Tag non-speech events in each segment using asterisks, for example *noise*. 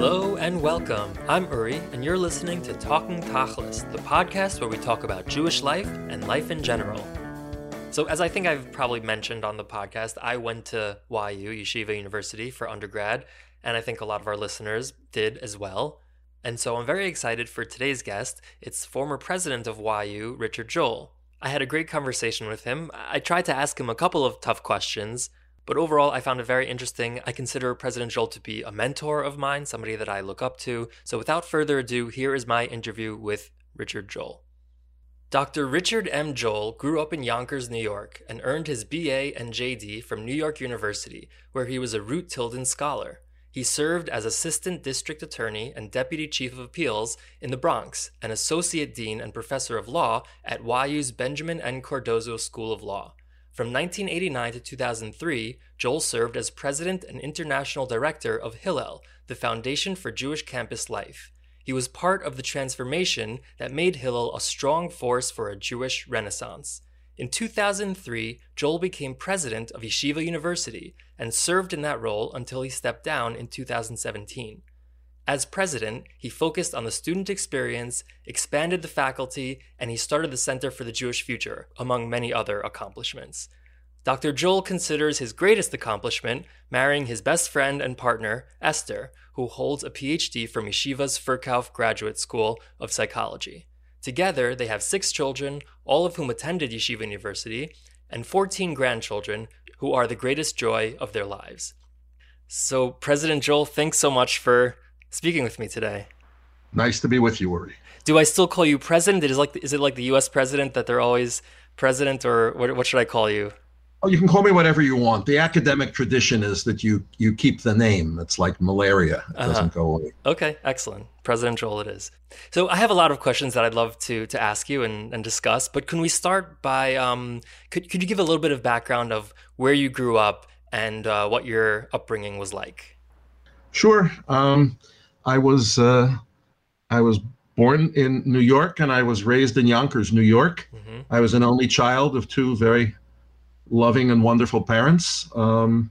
Hello and welcome. I'm Uri, and you're listening to Talking Tachlis, the podcast where we talk about Jewish life and life in general. So, as I think I've probably mentioned on the podcast, I went to YU, Yeshiva University, for undergrad, and I think a lot of our listeners did as well. And so I'm very excited for today's guest. It's former president of YU, Richard Joel. I had a great conversation with him. I tried to ask him a couple of tough questions, but overall, I found it very interesting. I consider President Joel to be a mentor of mine, somebody that I look up to. So without further ado, here is my interview with Richard Joel. Dr. Richard M. Joel grew up in Yonkers, New York, and earned his BA and JD from New York University, where he was a Root Tilden Scholar. He served as Assistant District Attorney and Deputy Chief of Appeals in the Bronx and Associate Dean and Professor of Law at YU's Benjamin N. Cardozo School of Law. From 1989 to 2003, Joel served as President and International Director of Hillel, the Foundation for Jewish Campus Life. He was part of the transformation that made Hillel a strong force for a Jewish renaissance. In 2003, Joel became president of Yeshiva University and served in that role until he stepped down in 2017. As president, he focused on the student experience, expanded the faculty, and he started the Center for the Jewish Future, among many other accomplishments. Dr. Joel considers his greatest accomplishment marrying his best friend and partner, Esther, who holds a PhD from Yeshiva's Ferkauf Graduate School of Psychology. Together, they have six children, all of whom attended Yeshiva University, and 14 grandchildren who are the greatest joy of their lives. So, President Joel, thanks so much for speaking with me today. Nice to be with you, Uri. Do I still call you president? Is like is it like the U.S. president that they're always president, or what, what should I call you? Oh, you can call me whatever you want. The academic tradition is that you you keep the name. It's like malaria; it uh-huh. doesn't go away. Okay, excellent. President Joel, it is. So I have a lot of questions that I'd love to to ask you and, and discuss. But can we start by um, could could you give a little bit of background of where you grew up and uh, what your upbringing was like? Sure. Um, I was uh, I was born in New York and I was raised in Yonkers, New York. Mm-hmm. I was an only child of two very loving and wonderful parents, um,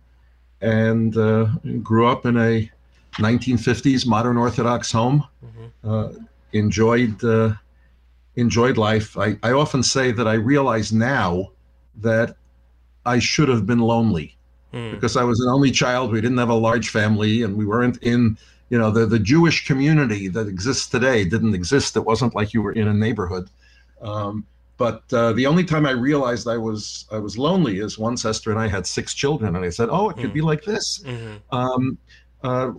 and uh, grew up in a 1950s modern Orthodox home. Mm-hmm. Uh, enjoyed uh, enjoyed life. I, I often say that I realize now that I should have been lonely mm. because I was an only child. We didn't have a large family, and we weren't in you know the the Jewish community that exists today didn't exist. It wasn't like you were in a neighborhood. Um, but uh, the only time I realized I was I was lonely is once Esther and I had six children, and I said, "Oh, it could mm. be like this." Mm-hmm. Um, uh,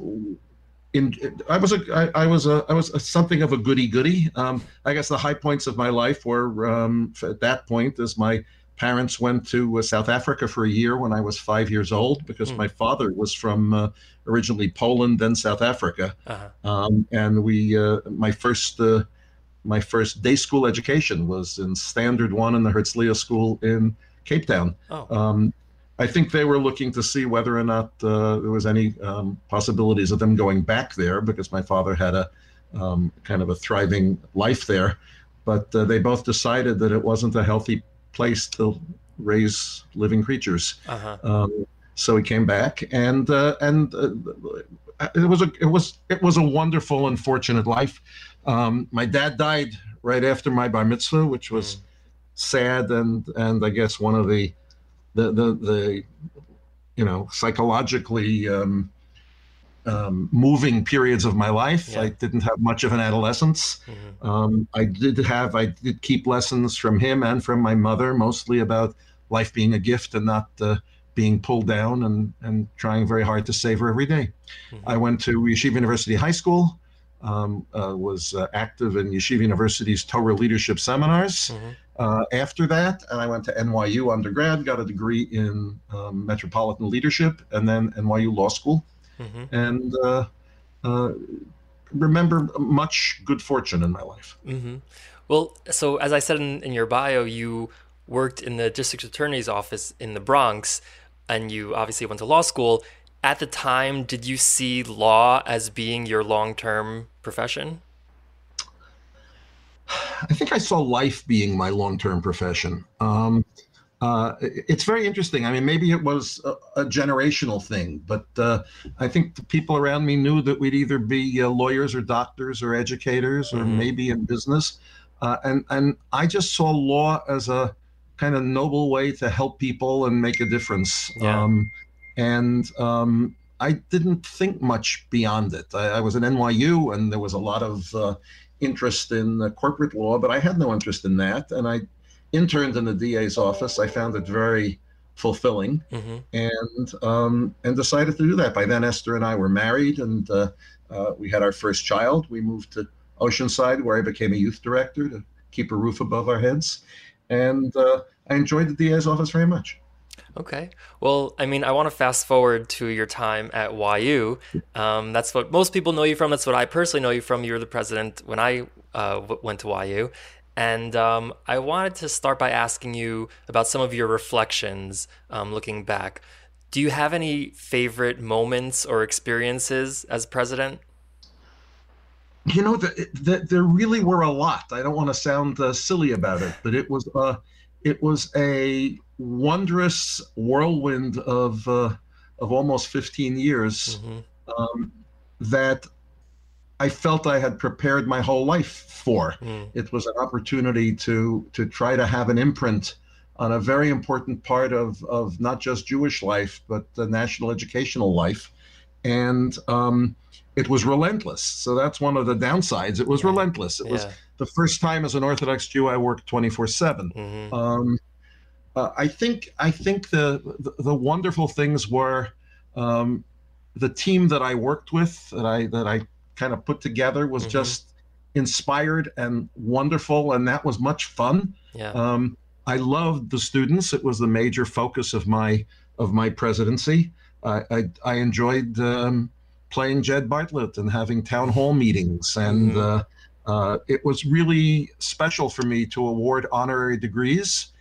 in, I was a I, I was a I was a, something of a goody goody. Um, I guess the high points of my life were um, at that point as my parents went to uh, South Africa for a year when I was five years old because mm. my father was from uh, originally Poland, then South Africa, uh-huh. um, and we uh, my first uh, my first day school education was in Standard One in the Herzlia School in Cape Town. Oh. Um, I think they were looking to see whether or not uh, there was any um, possibilities of them going back there because my father had a um, kind of a thriving life there. But uh, they both decided that it wasn't a healthy place to raise living creatures. Uh-huh. Um, so he came back, and uh, and uh, it was a it was it was a wonderful and fortunate life. Um, my dad died right after my bar mitzvah, which was mm. sad and and I guess one of the the the, the you know psychologically um, um, moving periods of my life. Yeah. I didn't have much of an adolescence. Mm-hmm. Um, I did have I did keep lessons from him and from my mother, mostly about life being a gift and not uh, being pulled down and and trying very hard to savor every day. Mm-hmm. I went to Yeshiva University High School um, uh, was uh, active in Yeshiva University's Torah leadership seminars. Mm-hmm. Uh, after that, and I went to NYU undergrad, got a degree in um, metropolitan leadership, and then NYU Law School, mm-hmm. and uh, uh, remember much good fortune in my life. Mm-hmm. Well, so as I said in, in your bio, you worked in the district attorney's office in the Bronx, and you obviously went to law school at the time, did you see law as being your long term profession? I think I saw life being my long term profession. Um, uh, it's very interesting. I mean, maybe it was a, a generational thing, but uh, I think the people around me knew that we'd either be uh, lawyers or doctors or educators or mm-hmm. maybe in business, uh, and and I just saw law as a kind of noble way to help people and make a difference. Yeah. Um, and um, I didn't think much beyond it. I, I, was at NYU, and there was a lot of uh, interest in uh, corporate law, but I had no interest in that, and I interned in the DA's office. I found it very fulfilling, mm-hmm. and um, and decided to do that. By then, Esther and I were married, and uh, uh, we had our first child. We moved to Oceanside, where I became a youth director to keep a roof above our heads, and uh, I enjoyed the DA's office very much. Okay. Well, I mean, I want to fast forward to your time at YU. Um, that's what most people know you from. That's what I personally know you from. You were the president when I uh, w- went to YU. And um, I wanted to start by asking you about some of your reflections um, looking back. Do you have any favorite moments or experiences as president? You know, the, the, there really were a lot. I don't want to sound uh, silly about it, but it was uh, it was a wondrous whirlwind of uh, of almost 15 years mm-hmm. um, that I felt I had prepared my whole life for. Mm. It was an opportunity to to try to have an imprint on a very important part of of not just Jewish life but the national educational life, and um, it was relentless. So that's one of the downsides. It was relentless. It yeah. was the first time as an Orthodox Jew I worked twenty four seven. Mm-hmm. Um, uh, I think I think the, the, the wonderful things were um, the team that I worked with that I that I kind of put together was mm-hmm. just inspired and wonderful, and that was much fun. Yeah. Um, I loved the students. It was the major focus of my of my presidency. I I, I enjoyed um, playing Jed Bartlet and having town hall meetings, and mm-hmm. uh, uh, it was really special for me to award honorary degrees.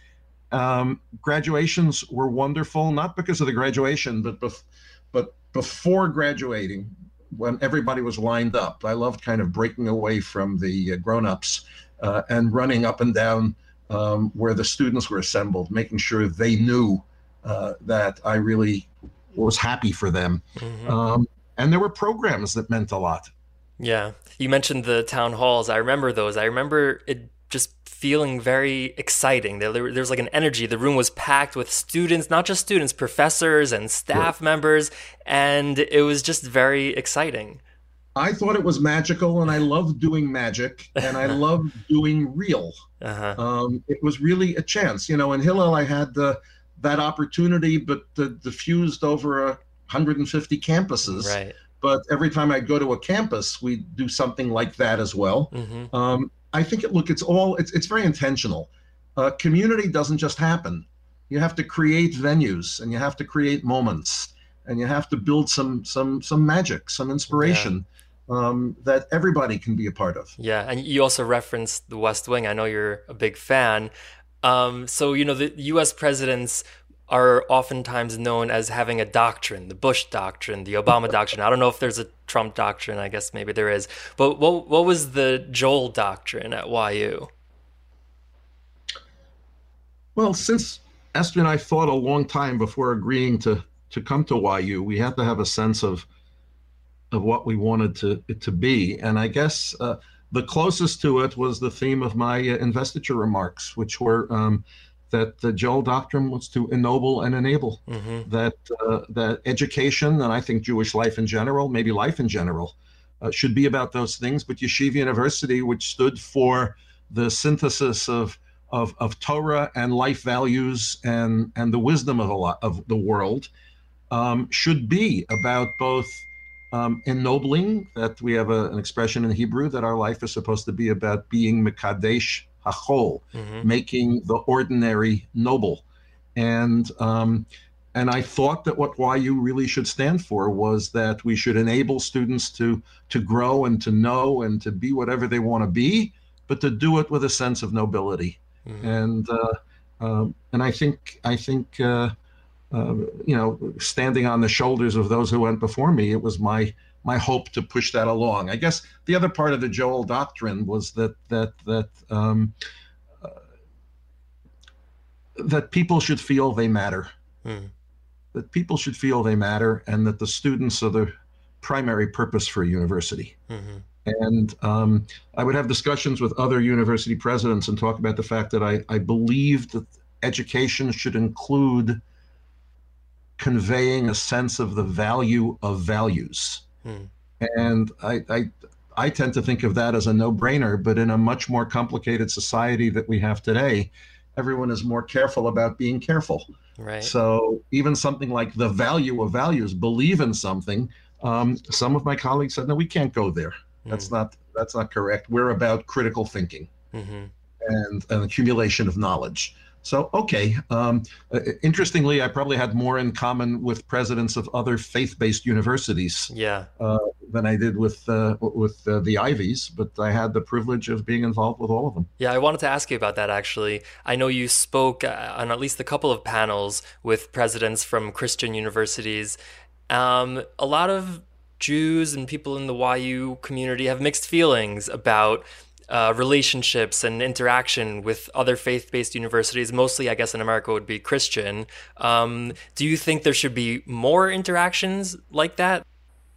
Um, graduations were wonderful, not because of the graduation, but bef- but before graduating, when everybody was lined up. I loved kind of breaking away from the uh, grown-ups uh, and running up and down um, where the students were assembled, making sure they knew uh, that I really was happy for them. Mm-hmm. Um, and there were programs that meant a lot. Yeah, you mentioned the town halls. I remember those. I remember it just feeling very exciting. There, there, was like an energy. The room was packed with students, not just students, professors and staff members, and it was just very exciting. I thought it was magical, and I love doing magic, and I *laughs* love doing real. Uh-huh. Um, it was really a chance, you know. In Hillel, I had the, that opportunity, but the, diffused over a 150 campuses. Right. But every time I go to a campus, we do something like that as well. Mm-hmm. Um, I think it look it's all it's it's very intentional. Uh, community doesn't just happen. You have to create venues and you have to create moments and you have to build some some some magic, some inspiration. Yeah. Um, that everybody can be a part of. Yeah, and you also referenced the West Wing. I know you're a big fan. Um, so you know the U.S. presidents are oftentimes known as having a doctrine, the Bush doctrine, the Obama doctrine. I don't know if there's a Trump doctrine. I guess maybe there is. But what what was the Joel doctrine at YU? Well, since Esther and I thought a long time before agreeing to to come to YU, we had to have a sense of of what we wanted to it to be, and I guess. Uh, the closest to it was the theme of my uh, investiture remarks, which were um, that the Joel doctrine was to ennoble and enable. Mm-hmm. That uh, that education and I think Jewish life in general, maybe life in general, uh, should be about those things. But Yeshiva University, which stood for the synthesis of of, of Torah and life values and and the wisdom of a lot of the world, um, should be about both. Um, ennobling that we have a, an expression in Hebrew that our life is supposed to be about being mekadesh whole, mm-hmm. making the ordinary noble. And um, and I thought that what YU really should stand for was that we should enable students to to grow and to know and to be whatever they want to be, but to do it with a sense of nobility. Mm-hmm. And uh, um, and I think I think uh, uh, you know, standing on the shoulders of those who went before me, it was my my hope to push that along. I guess the other part of the Joel doctrine was that that that um, uh, that people should feel they matter. Mm. That people should feel they matter, and that the students are the primary purpose for a university. Mm-hmm. And um, I would have discussions with other university presidents and talk about the fact that I, I believe that education should include conveying a sense of the value of values. Hmm. And I, I, I tend to think of that as a no-brainer, but in a much more complicated society that we have today, everyone is more careful about being careful. Right. So even something like the value of values, believe in something. Um, some of my colleagues said, no, we can't go there. Mm. That's not that's not correct. We're about critical thinking mm-hmm. and an accumulation of knowledge. So, okay. Um, uh, interestingly, I probably had more in common with presidents of other faith-based universities. Yeah. Uh, than I did with uh, with uh, the Ivies, but I had the privilege of being involved with all of them. Yeah, I wanted to ask you about that actually. I know you spoke uh, on at least a couple of panels with presidents from Christian universities. Um, a lot of Jews and people in the YU community have mixed feelings about uh, relationships and interaction with other faith based universities, mostly, I guess, in America would be Christian. Um, do you think there should be more interactions like that?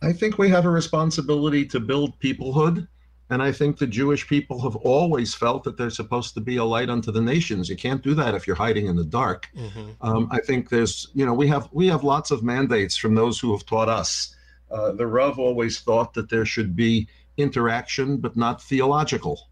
I think we have a responsibility to build peoplehood. And I think the Jewish people have always felt that they're supposed to be a light unto the nations. You can't do that if you're hiding in the dark. Mm-hmm. Um, I think there's, you know, we have we have lots of mandates from those who have taught us. Uh, the Rav always thought that there should be interaction, but not theological.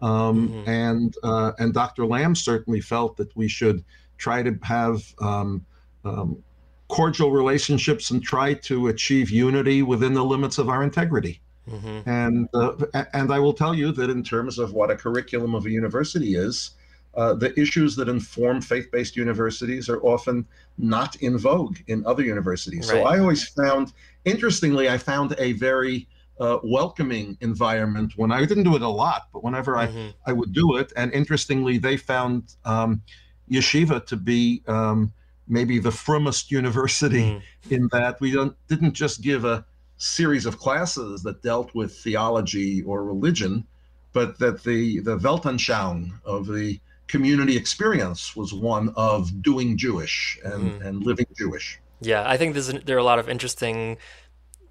Um, mm-hmm. And uh, and Dr. Lamm certainly felt that we should try to have um, um, cordial relationships and try to achieve unity within the limits of our integrity. Mm-hmm. And uh, and I will tell you that in terms of what a curriculum of a university is, uh, the issues that inform faith-based universities are often not in vogue in other universities. Right. So I always found, interestingly, I found a very uh, welcoming environment when I didn't do it a lot, but whenever mm-hmm. I, I would do it. And interestingly, they found um, yeshiva to be um, maybe the frommest university mm. in that we don't, didn't just give a series of classes that dealt with theology or religion, but that the, the Weltanschauung of the community experience was one of doing Jewish and, mm. and living Jewish. Yeah, I think there are a lot of interesting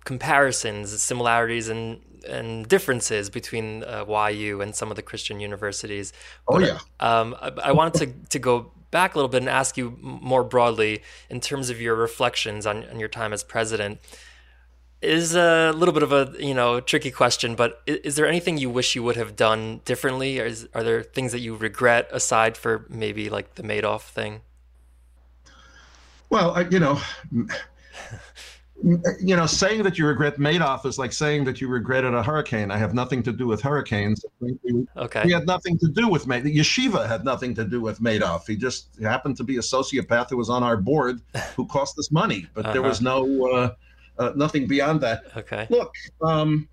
comparisons, similarities, and and differences between uh, YU and some of the Christian universities. Oh yeah. Um, I, I, wanted to to go back a little bit and ask you more broadly in terms of your reflections on, on your time as president. Is a little bit of a you know tricky question, but is, is there anything you wish you would have done differently? Or is, are there things that you regret aside for maybe like the Madoff thing? Well, I, you know, you know, saying that you regret Madoff is like saying that you regretted a hurricane. I have nothing to do with hurricanes. Okay. He had nothing to do with Madoff. Yeshiva had nothing to do with Madoff. He just happened to be a sociopath who was on our board *laughs* who cost us money, but uh-huh. there was uh-huh. no uh, uh, nothing beyond that. Okay. Look, um,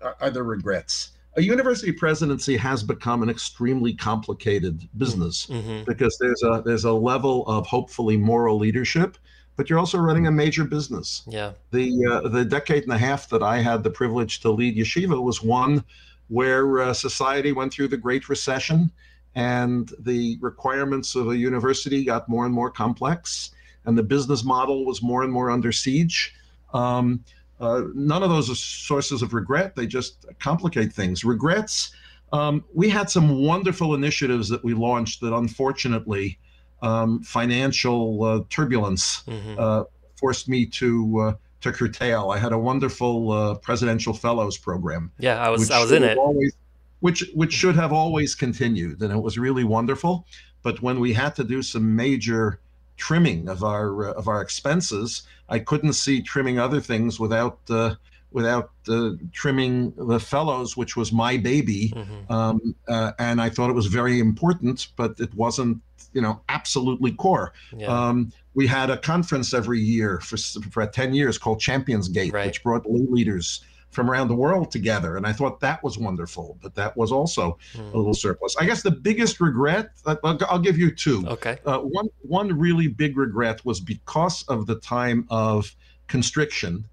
are, are there regrets? A university presidency has become an extremely complicated business mm-hmm. because there's a there's a level of hopefully moral leadership but you're also running a major business. Yeah. The uh, the decade and a half that I had the privilege to lead yeshiva was one where uh, society went through the Great Recession, and the requirements of a university got more and more complex, and the business model was more and more under siege. Um, uh, none of those are sources of regret; they just complicate things. Regrets. Um, we had some wonderful initiatives that we launched that unfortunately um, financial uh, turbulence mm-hmm. uh, forced me to uh, to curtail. I had a wonderful uh, presidential fellows program. Yeah, I was I was in it. Always, which which should have always continued, and it was really wonderful. But when we had to do some major trimming of our uh, of our expenses, I couldn't see trimming other things without uh, without uh, trimming the fellows, which was my baby. Mm-hmm. Um, uh, and I thought it was very important, but it wasn't, you know, absolutely core. Yeah. Um, we had a conference every year for, for 10 years called Champions Gate, right. which brought lay leaders from around the world together. And I thought that was wonderful, but that was also mm. a little surplus. I guess the biggest regret, uh, I'll, I'll give you two. Okay. Uh, one, one really big regret was because of the time of constriction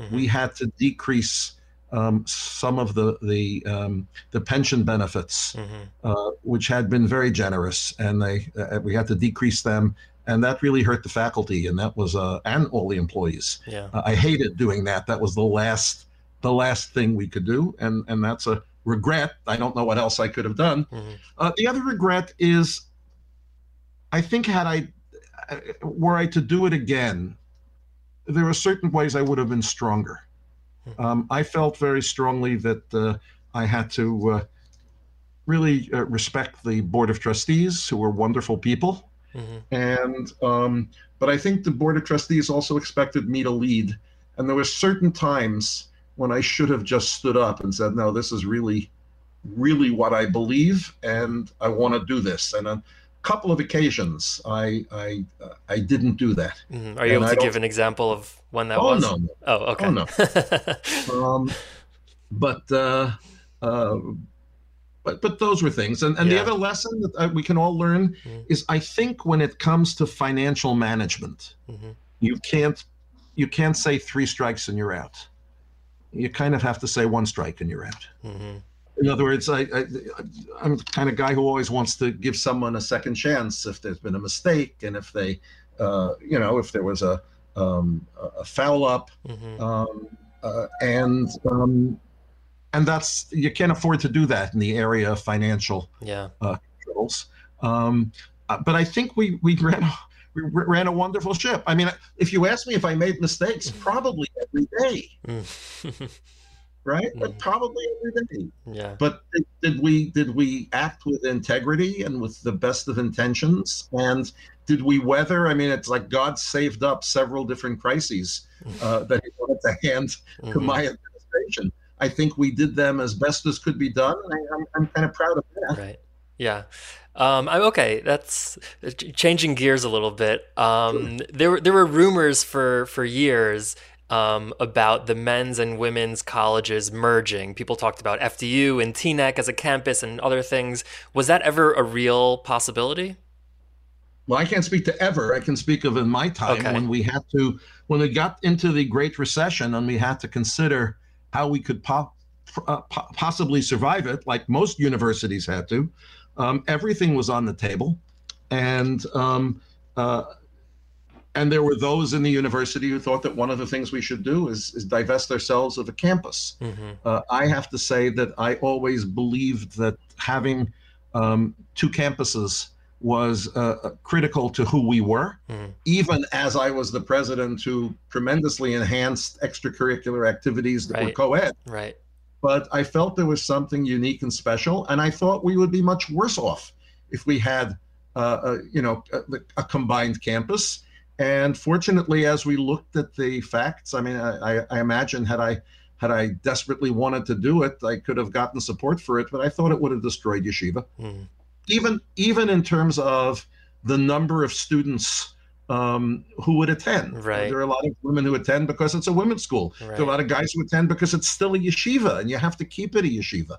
mm-hmm. we had to decrease um, some of the the um, the pension benefits, mm-hmm. uh, which had been very generous, and they uh, we had to decrease them, and that really hurt the faculty, and that was uh, and all the employees. Yeah, uh, I hated doing that. That was the last the last thing we could do, and and that's a regret. I don't know what else I could have done. Mm-hmm. Uh, the other regret is, I think had I uh, were I to do it again, there are certain ways I would have been stronger. Hmm. Um, I felt very strongly that uh, I had to uh, really uh, respect the board of trustees, who were wonderful people, mm-hmm. and um, but I think the board of trustees also expected me to lead, and there were certain times when I should have just stood up and said, "No, this is really, really what I believe, and I want to do this." And a couple of occasions, I I uh, I didn't do that. Mm-hmm. Are you and able to give an example of when that oh, was? No. Oh, okay. Oh, no. *laughs* um, but uh, uh, but but those were things. And and yeah. the other lesson that uh, we can all learn mm-hmm. is I think when it comes to financial management, mm-hmm. you can't you can't say three strikes and you're out. You kind of have to say one strike and you're out. In other words, I, I I'm the kind of guy who always wants to give someone a second chance if there's been a mistake and if they, uh, you know, if there was a um, a foul up, mm-hmm. um, uh, and um, and that's you can't afford to do that in the area of financial yeah. uh, controls. Um, uh, but I think we we ran we ran a wonderful ship. I mean, if you ask me if I made mistakes, probably every day. *laughs* right? Mm. But probably every day. Yeah. But did, did, we did we act with integrity and with the best of intentions? And did we weather? I mean, it's like God saved up several different crises uh, that He wanted to hand mm-hmm. to my administration. I think we did them as best as could be done. I, I'm, I'm kind of proud of that. Right. Yeah. Um, I'm okay. That's changing gears a little bit. Um, sure. There, there were rumors for for years um, about the men's and women's colleges merging. People talked about FDU and Teaneck as a campus and other things. Was that ever a real possibility? Well, I can't speak to ever. I can speak of in my time okay. when we had to, when we got into the Great Recession and we had to consider how we could po- uh, po- possibly survive it, like most universities had to. Um, everything was on the table, and um, uh, and there were those in the university who thought that one of the things we should do is, is divest ourselves of a campus. Mm-hmm. Uh, I have to say that I always believed that having um, two campuses was uh, uh critical to who we were, mm-hmm. even as I was the president who tremendously enhanced extracurricular activities that right. were co ed. Right. But I felt there was something unique and special, and I thought we would be much worse off if we had, uh, a, you know, a, a combined campus and fortunately, as we looked at the facts, I mean, I, I imagine had I had I desperately wanted to do it, I could have gotten support for it, but I thought it would have destroyed yeshiva. Mm. Even even in terms of the number of students um, who would attend. Right. There are a lot of women who attend because it's a women's school. Right. There are a lot of guys who attend because it's still a yeshiva, and you have to keep it a yeshiva.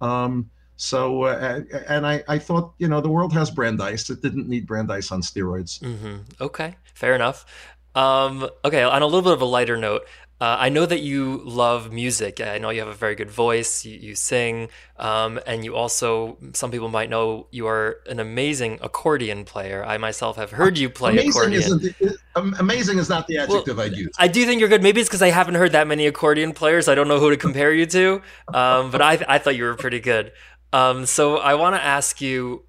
Um, so, uh, and I, I thought, you know, the world has Brandeis. It didn't need Brandeis on steroids. Mm-hmm. Okay, fair enough. Um, okay, on a little bit of a lighter note, uh, I know that you love music. I know you have a very good voice. You, you sing, um, and you also. Some people might know you are an amazing accordion player. I myself have heard you play amazing accordion. Isn't, amazing is not the adjective well, I'd use. I do think you're good. Maybe it's because I haven't heard that many accordion players. I don't know who to compare you to. Um, but I, I thought you were pretty good. Um, so I want to ask you,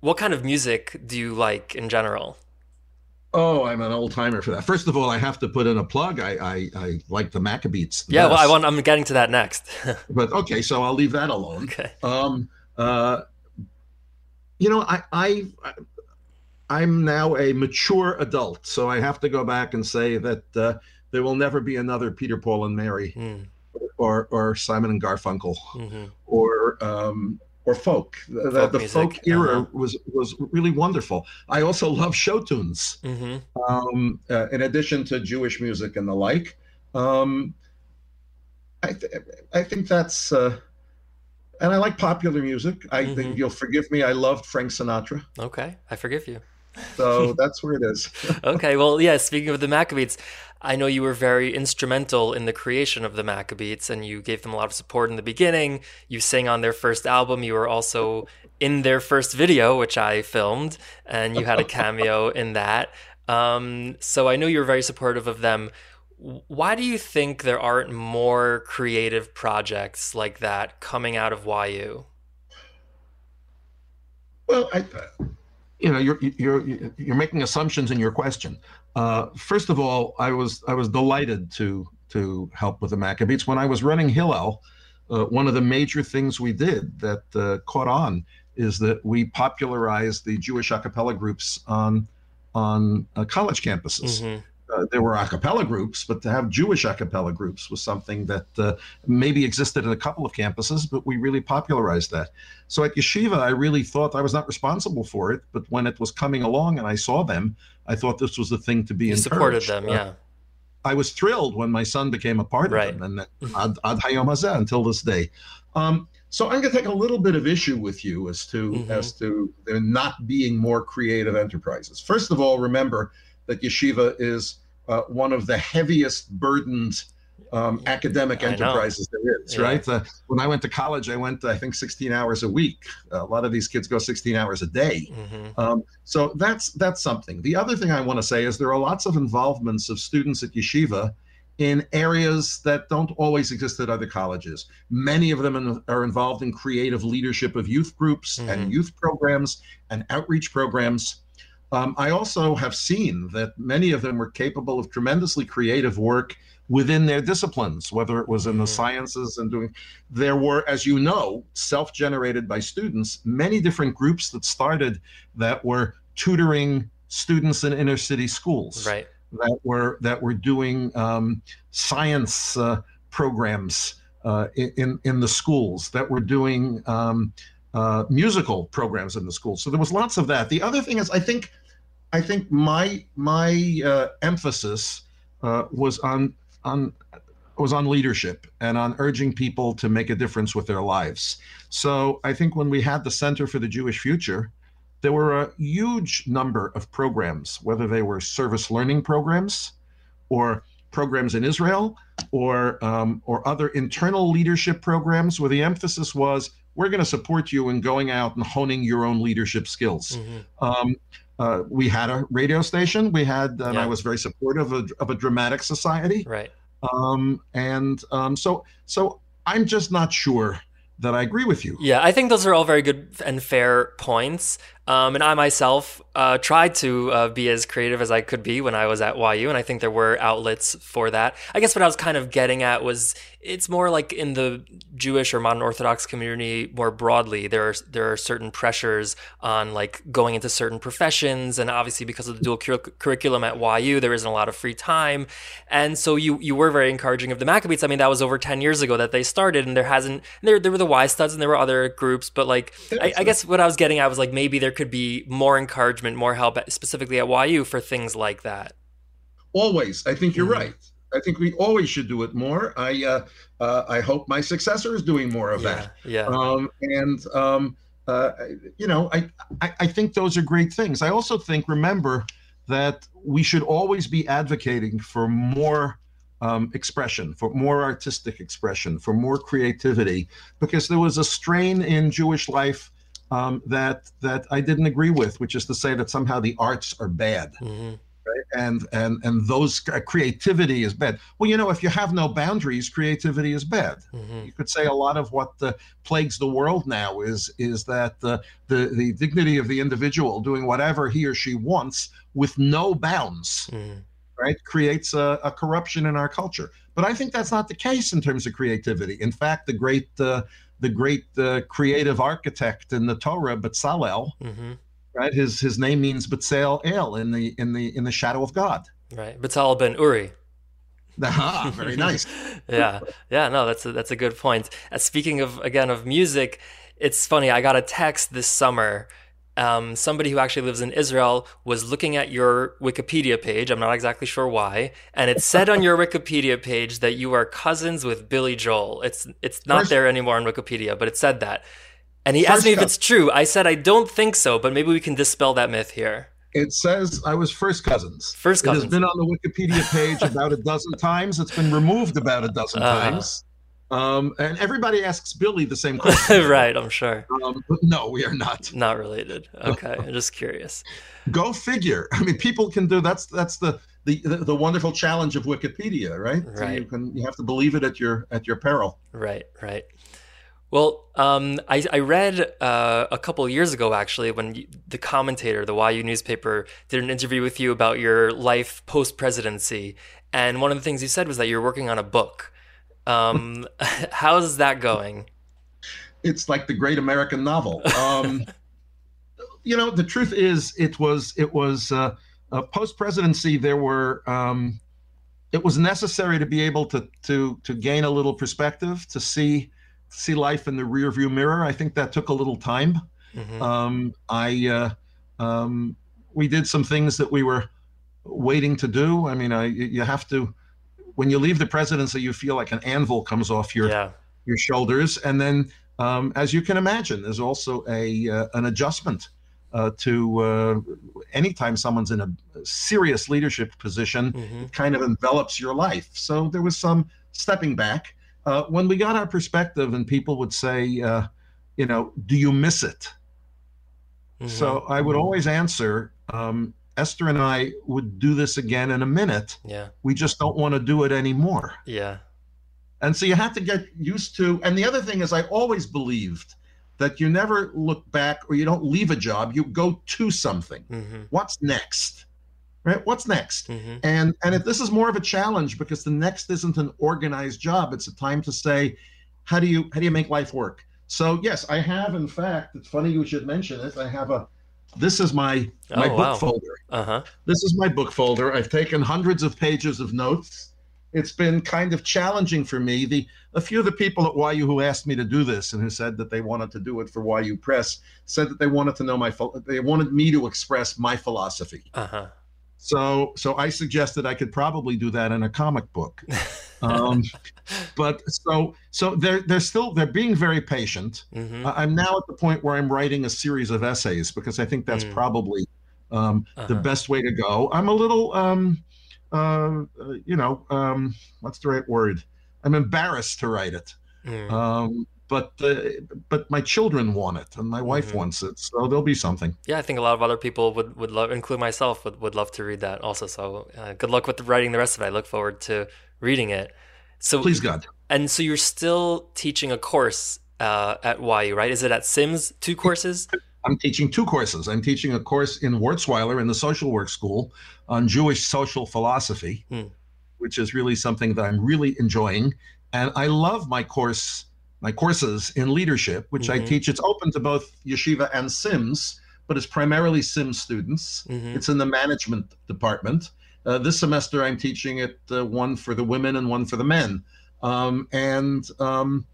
what kind of music do you like in general? Oh, I'm an old timer for that. First of all, I have to put in a plug. I I, I like the Maccabeats. The yeah, best. well, I want. I'm getting to that next. *laughs* but okay, so I'll leave that alone. Okay. Um. Uh. You know, I I. I'm now a mature adult, so I have to go back and say that uh, there will never be another Peter, Paul, and Mary. Mm or or Simon and Garfunkel mm-hmm. or um, or folk. The, folk, the folk era uh-huh. was was really wonderful. I also love show tunes. Mm-hmm. Um, uh, in addition to Jewish music and the like, um, I th- I think that's. Uh, and I like popular music. I mm-hmm. think you'll forgive me. I loved Frank Sinatra. Okay, I forgive you. So *laughs* that's where it is. *laughs* okay, well, yeah. Speaking of the Maccabeats, I know you were very instrumental in the creation of the Maccabeats, and you gave them a lot of support in the beginning. You sang on their first album. You were also in their first video, which I filmed, and you had a cameo *laughs* in that. Um, so I know you're very supportive of them. Why do you think there aren't more creative projects like that coming out of YU? Well, I, you know, you're you're you're making assumptions in your question. Uh, first of all, I was I was delighted to to help with the Maccabeats when I was running Hillel. Uh, one of the major things we did that uh, caught on is that we popularized the Jewish a cappella groups on on uh, college campuses. Mm-hmm. Uh, there were a cappella groups, but to have Jewish a cappella groups was something that uh, maybe existed at a couple of campuses, but we really popularized that. So at Yeshiva, I really thought I was not responsible for it, but when it was coming along and I saw them, I thought this was the thing to be you supported them, uh, yeah. I was thrilled when my son became a part right. of them, and *laughs* ad, ad hayom until this day. Um, so I'm going to take a little bit of issue with you as to mm-hmm. as to there not being more creative enterprises. First of all, remember that yeshiva is uh, one of the heaviest burdened um, academic enterprises there is, yeah. right? Uh, when I went to college, I went, I think, 16 hours a week. A lot of these kids go 16 hours a day. Mm-hmm. Um, so that's that's something. The other thing I want to say is there are lots of involvements of students at yeshiva in areas that don't always exist at other colleges. Many of them are involved in creative leadership of youth groups mm-hmm. and youth programs and outreach programs. Um, I also have seen that many of them were capable of tremendously creative work within their disciplines, whether it was in the mm-hmm. sciences and doing. There were, as you know, self generated by students, many different groups that started that were tutoring students in inner city schools. Right that were that were doing um, science uh, programs uh, in in the schools that were doing um, uh, musical programs in the schools. So there was lots of that. The other thing is, I think, I think my my uh, emphasis uh, was on on was on leadership and on urging people to make a difference with their lives. So I think when we had the Center for the Jewish Future, there were a huge number of programs, whether they were service learning programs or programs in Israel or um, or other internal leadership programs where the emphasis was we're going to support you in going out and honing your own leadership skills. Mm-hmm. Um, uh, we had a radio station. We had, and yeah. I was very supportive of, of a dramatic society. Right. Um, and um, so, so I'm just not sure that I agree with you. Yeah, I think those are all very good and fair points. Um, and I myself uh, tried to uh, be as creative as I could be when I was at YU, and I think there were outlets for that. I guess what I was kind of getting at was it's more like in the Jewish or modern Orthodox community more broadly. There are there are certain pressures on like going into certain professions, and obviously because of the dual cur- curriculum at YU, there isn't a lot of free time, and so you you were very encouraging of the Maccabeats. I mean, that was over ten years ago that they started, and there hasn't there there were the Y Studs and there were other groups, but like I, I guess what I was getting at was like maybe there could be more encouragement, more help, specifically at YU for things like that. Always, I think you're mm-hmm. right. I think we always should do it more. I uh, uh, I hope my successor is doing more of yeah, that. Yeah. Um, and um, uh, you know, I, I I think those are great things. I also think remember that we should always be advocating for more um, expression, for more artistic expression, for more creativity, because there was a strain in Jewish life um, that that I didn't agree with, which is to say that somehow the arts are bad. Mm-hmm. Right? And and and those creativity is bad. Well, you know, if you have no boundaries, creativity is bad. Mm-hmm. You could say a lot of what uh, plagues the world now is is that uh, the the dignity of the individual doing whatever he or she wants with no bounds. Mm-hmm. Right, creates a, a, corruption in our culture. But I think that's not the case in terms of creativity. In fact, the great uh, the great uh, creative architect in the Torah, Bezalel. Mm-hmm. Right, his his name means Betzel El in the in the in the shadow of God. Right, Bezalel ben Uri. Ah, very *laughs* nice. yeah, yeah, no, that's a, that's a good point. Uh, speaking of again of music, it's funny. I got a text this summer um, somebody who actually lives in Israel was looking at your Wikipedia page. I'm not exactly sure why, and it said on your *laughs* Wikipedia page that you are cousins with Billy Joel. It's it's not there anymore on Wikipedia, but it said that. And he asked me if it's true. I said I don't think so, but maybe we can dispel that myth here. It says I was first cousins. First It has been on the Wikipedia page about a dozen *laughs* times. It's been removed about a dozen Uh-huh. times. Um, and everybody asks Billy the same *laughs* question. right, I'm sure. Um, but no, we are not. Not related. Okay, I'm just curious. *laughs* Go figure. I mean, people can do that's that's the the the, the wonderful challenge of Wikipedia, right? So you can you have to believe it at your at your peril. Right, right. Well, um, I, I read uh, a couple years ago, actually, when you, the commentator, the YU newspaper, did an interview with you about your life post presidency. And one of the things you said was that you're working on a book. Um, *laughs* how's that going? It's like the great American novel. Um, *laughs* you know, the truth is, it was it was uh, uh, post presidency. There were um, it was necessary to be able to to to gain a little perspective to see see life in the rearview mirror. I think that took a little time. Mhm. Um, I uh, um, we did some things that we were waiting to do. I mean, I you have to when you leave the presidency, you feel like an anvil comes off your yeah, your shoulders, and then um, as you can imagine, there's also a uh, an adjustment uh, to uh, anytime someone's in a serious leadership position. hmm It kind of envelops your life. So there was some stepping back. Uh, when we got our perspective, and people would say, uh, you know, do you miss it? Mm-hmm. So I would always answer, um, Esther and I would do this again in a minute. yeah, We just don't want to do it anymore. yeah, And so you have to get used to. And the other thing is, I always believed that you never look back or you don't leave a job, you go to something. hmm What's next? Right? What's next? hmm And and if this is more of a challenge because the next isn't an organized job, it's a time to say, how do you how do you make life work? So yes, I have in fact. It's funny you should mention it. I have a. This is my my Oh, book wow. folder. Uh huh. This is my book folder. I've taken hundreds of pages of notes. It's been kind of challenging for me. The a few of the people at YU who asked me to do this and who said that they wanted to do it for YU Press said that they wanted to know my they wanted me to express my philosophy. Uh huh. So so I suggested I could probably do that in a comic book. *laughs* Um, but so so they're they're still they're being very patient. hmm I- I'm now at the point where I'm writing a series of essays because I think that's Mm. probably um, the Uh-huh. best way to go. I'm a little, um, uh, uh, you know, um, what's the right word? I'm embarrassed to write it, Mm. But uh, but my children want it and my wife Mhm. wants it, so there'll be something. Yeah, I think a lot of other people would, would love, include myself, would, would love to read that also. So uh, good luck with writing the rest of it. I look forward to reading it. So Please God. And so you're still teaching a course uh, at YU, right? Is it at Syms? Two courses? I'm teaching two courses. I'm teaching a course in Wurzweiler in the social work school on Jewish social philosophy, Hmm. which is really something that I'm really enjoying. And I love my course, my courses in leadership, which I Mhm. teach. It's open to both yeshiva and Syms, but it's primarily Syms students. hmm It's in the management department. Uh, this semester, I'm teaching it uh, one for the women and one for the men. Um, and um,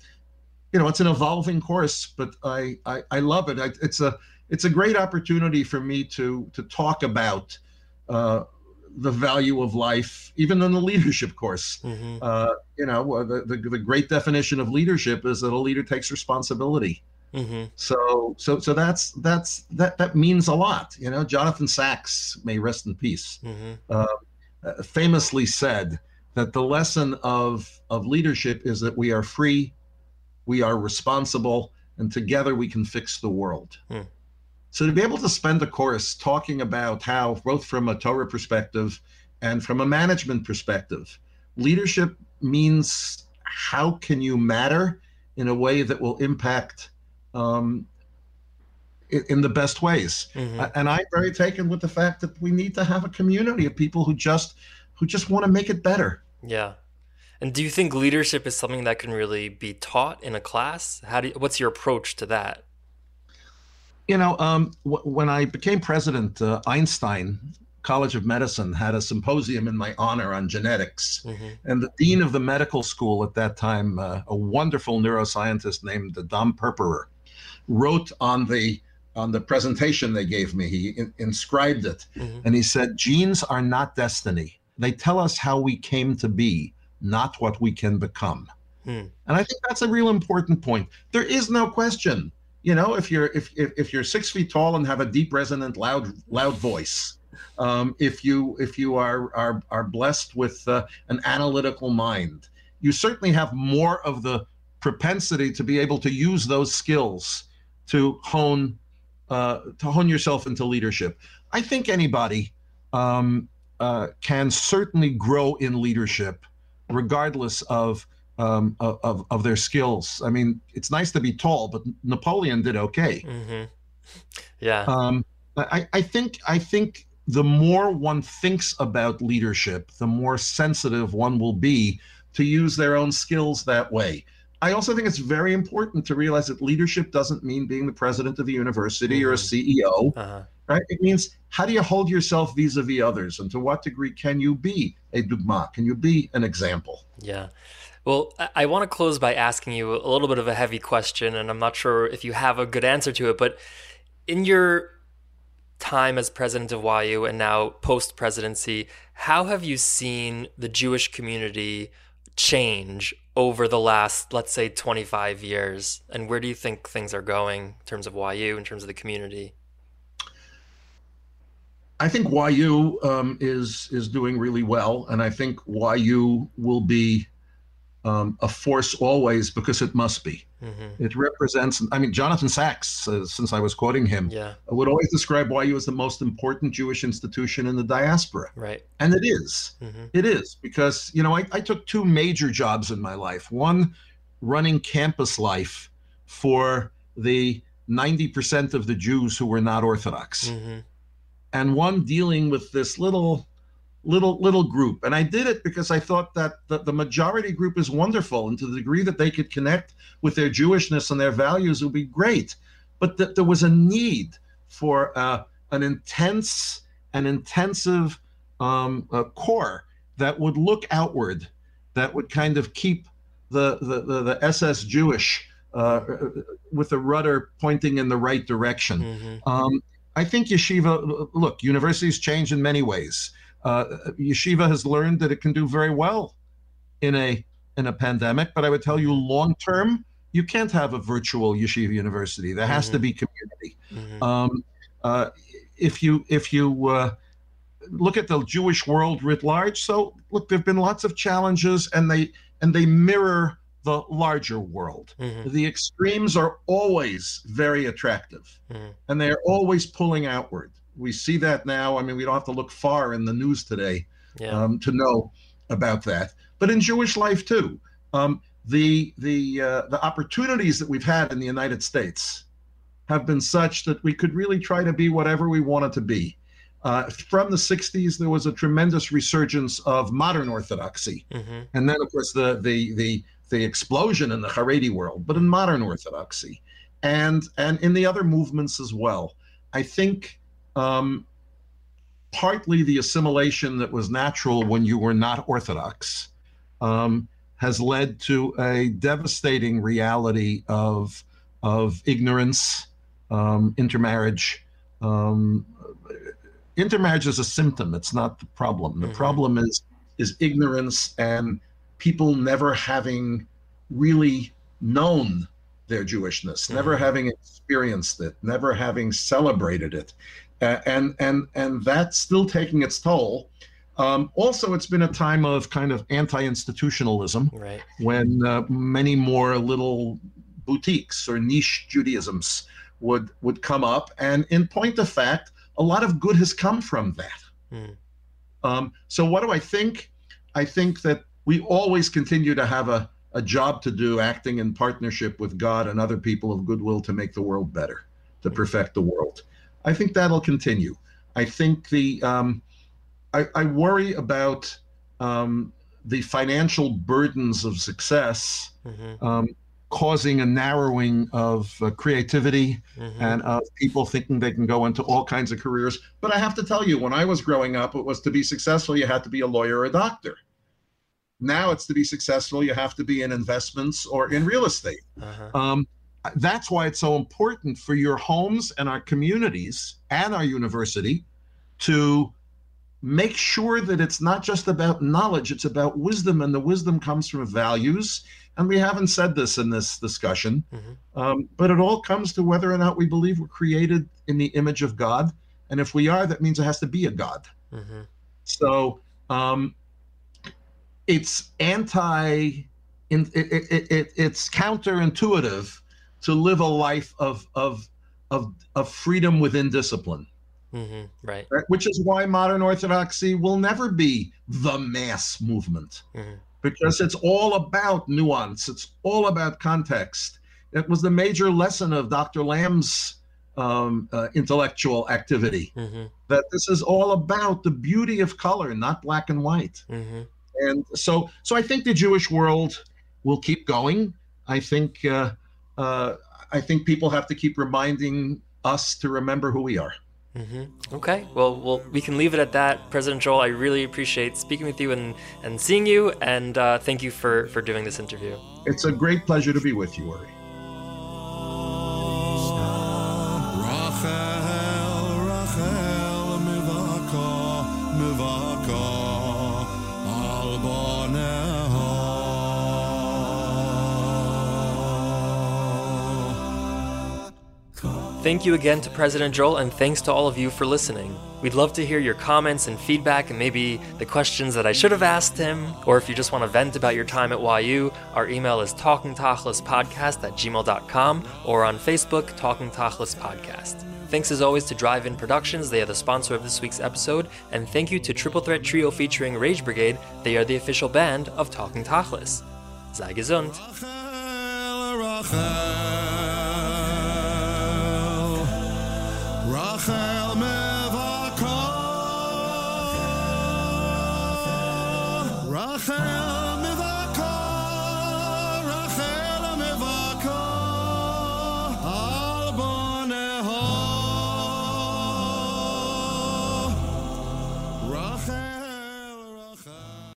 you know, it's an evolving course, but I I, I love it. I, it's a it's a great opportunity for me to to talk about uh, the value of life, even in the leadership course. hmm Uh, you know, the, the the great definition of leadership is that a leader takes responsibility. hmm So so so that's that's that that means a lot. You know, Jonathan Sacks, may rest in peace, hmm uh, famously said that the lesson of of leadership is that we are free, we are responsible, and together we can fix the world. Hmm. So to be able to spend a course talking about how, both from a Torah perspective and from a management perspective, leadership means how can you matter in a way that will impact um, in, in the best ways. hmm and I'm very taken with the fact that we need to have a community of people who just who just want to make it better. Yeah. And do you think leadership is something that can really be taught in a class? How do you, what's your approach to that? You know, um, w- when I became president, uh, Einstein College of Medicine had a symposium in my honor on genetics, hmm and the dean of the medical school at that time, uh, a wonderful neuroscientist named Dom Purpura, wrote on the on the presentation they gave me. He in- inscribed it, hmm and he said, "Genes are not destiny. They tell us how we came to be, not what we can become." Hmm. And I think that's a real important point. There is no question you know, if you're if, if if you're six feet tall and have a deep, resonant, loud loud voice, um, if you if you are are are blessed with uh, an analytical mind, you certainly have more of the propensity to be able to use those skills to hone uh, to hone yourself into leadership. I think anybody um, uh, can certainly grow in leadership, regardless of, um, of of their skills. I mean, it's nice to be tall, but Napoleon did okay. Mm-hmm. *laughs* Yeah. Um, I, I think I think the more one thinks about leadership, the more sensitive one will be to use their own skills that way. I also think it's very important to realize that leadership doesn't mean being the president of a university mm-hmm. or a mm-hmm. CEO, uh-huh. right? It means how do you hold yourself vis-a-vis others, and to what degree can you be a dugma? Can you be an example? Yeah. Well, I want to close by asking you a little bit of a heavy question, and I'm not sure if you have a good answer to it. But in your time as president of YU and now post presidency, how have you seen the Jewish community change over the last, let's say, 25 years? And where do you think things are going in terms of YU, in terms of the community? I think YU um, is is doing really well, and I think YU will be um, a force always because it must be. Mm-hmm. It represents, I mean, Jonathan Sacks, uh, since I was quoting him, yeah. would always describe YU as the most important Jewish institution in the diaspora. Right. And it is. Mm-hmm. It is because, you know, I, I took two major jobs in my life one, running campus life for the 90% of the Jews who were not Orthodox, mm-hmm. and one dealing with this little little little group. And i did it because i thought that the, the majority group is wonderful and to the degree that they could connect with their jewishness and their values would be great. But that there was a need for uh, an intense and intensive um, uh, core that would look outward that would kind of keep the the, the, the ss jewish uh, with the rudder pointing in the right direction. Mm-hmm. um, i think yeshiva look universities change in many ways. uh, yeshiva has learned that it can do very well in a in a pandemic. But I would tell you, long term, you can't have a virtual yeshiva university. There has mm-hmm. to be community. Mm-hmm. Um, uh, if you if you uh, look at the Jewish world writ large, so look, there've been lots of challenges, and they and they mirror the larger world. Mm-hmm. The extremes are always very attractive, mm-hmm. and they are always pulling outward we see that now. I mean, we don't have to look far in the news today yeah. um, to know about that. But in Jewish life too, um, the the uh, the opportunities that we've had in the United States have been such that we could really try to be whatever we wanted to be. Uh, from the 60s, there was a tremendous resurgence of modern Orthodoxy, mm-hmm. and then, of course, the the the the explosion in the Haredi world, but in modern Orthodoxy, and and in the other movements as well. I think um, partly the assimilation that was natural when you were not Orthodox um, has led to a devastating reality of of ignorance, um, intermarriage. Um, intermarriage is a symptom; it's not the problem. The mm-hmm. problem is is ignorance and people never having really known their Jewishness, mm-hmm. never having experienced it, never having celebrated it and and and that's still taking its toll. Um, also, it's been a time of kind of anti-institutionalism, right. when uh, many more little boutiques or niche Judaisms would would come up, and in point of fact, a lot of good has come from that. Mm. Um, so, what do I think? I think that we always continue to have a, a job to do, acting in partnership with God and other people of goodwill to make the world better, to hmm. perfect the world. I think that'll continue. I think the um, I, I, worry about um, the financial burdens of success mm-hmm. um, causing a narrowing of uh, creativity mm-hmm. and of people thinking they can go into all kinds of careers. But I have to tell you, when I was growing up, it was to be successful, you had to be a lawyer or a doctor. Now it's to be successful, you have to be in investments or in real estate. Uh-huh. That's why it's so important for your homes and our communities and our university to make sure that it's not just about knowledge it's about wisdom and the wisdom comes from values and we haven't said this in this discussion, mm-hmm. um, but it all comes to whether or not we believe we're created in the image of God. And if we are, that means it has to be a God. Mm-hmm. So um, it's anti, it, it, it, it's counterintuitive to live a life of, of, of, of freedom within discipline. Mm-hmm, right. Which is why modern Orthodoxy will never be the mass movement mm-hmm. because it's all about nuance, it's all about context. It was the major lesson of Dr. Lamm's um, uh, intellectual activity mm-hmm. that this is all about the beauty of color, not black and white. Mm-hmm. And so, so I think the Jewish world will keep going. I think, uh, uh, I think people have to keep reminding us to remember who we are. Mm-hmm. Okay. Well, well, we can leave it at that. President Joel, I really appreciate speaking with you and, and seeing you, and uh, thank you for, for doing this interview. It's a great pleasure to be with you, Uri. Thank you again to President Joel, and thanks to all of you for listening. We'd love to hear your comments and feedback, and maybe the questions that I should have asked him, or if you just want to vent about your time at YU, our email is talkingtachlispodcast at gmail.com, or on Facebook, Talking Tachlis Podcast. Thanks as always to Drive In Productions, they are the sponsor of this week's episode, and thank you to Triple Threat Trio featuring Rage Brigade, they are the official band of Talking Tachlis. Sei gesund! Rachel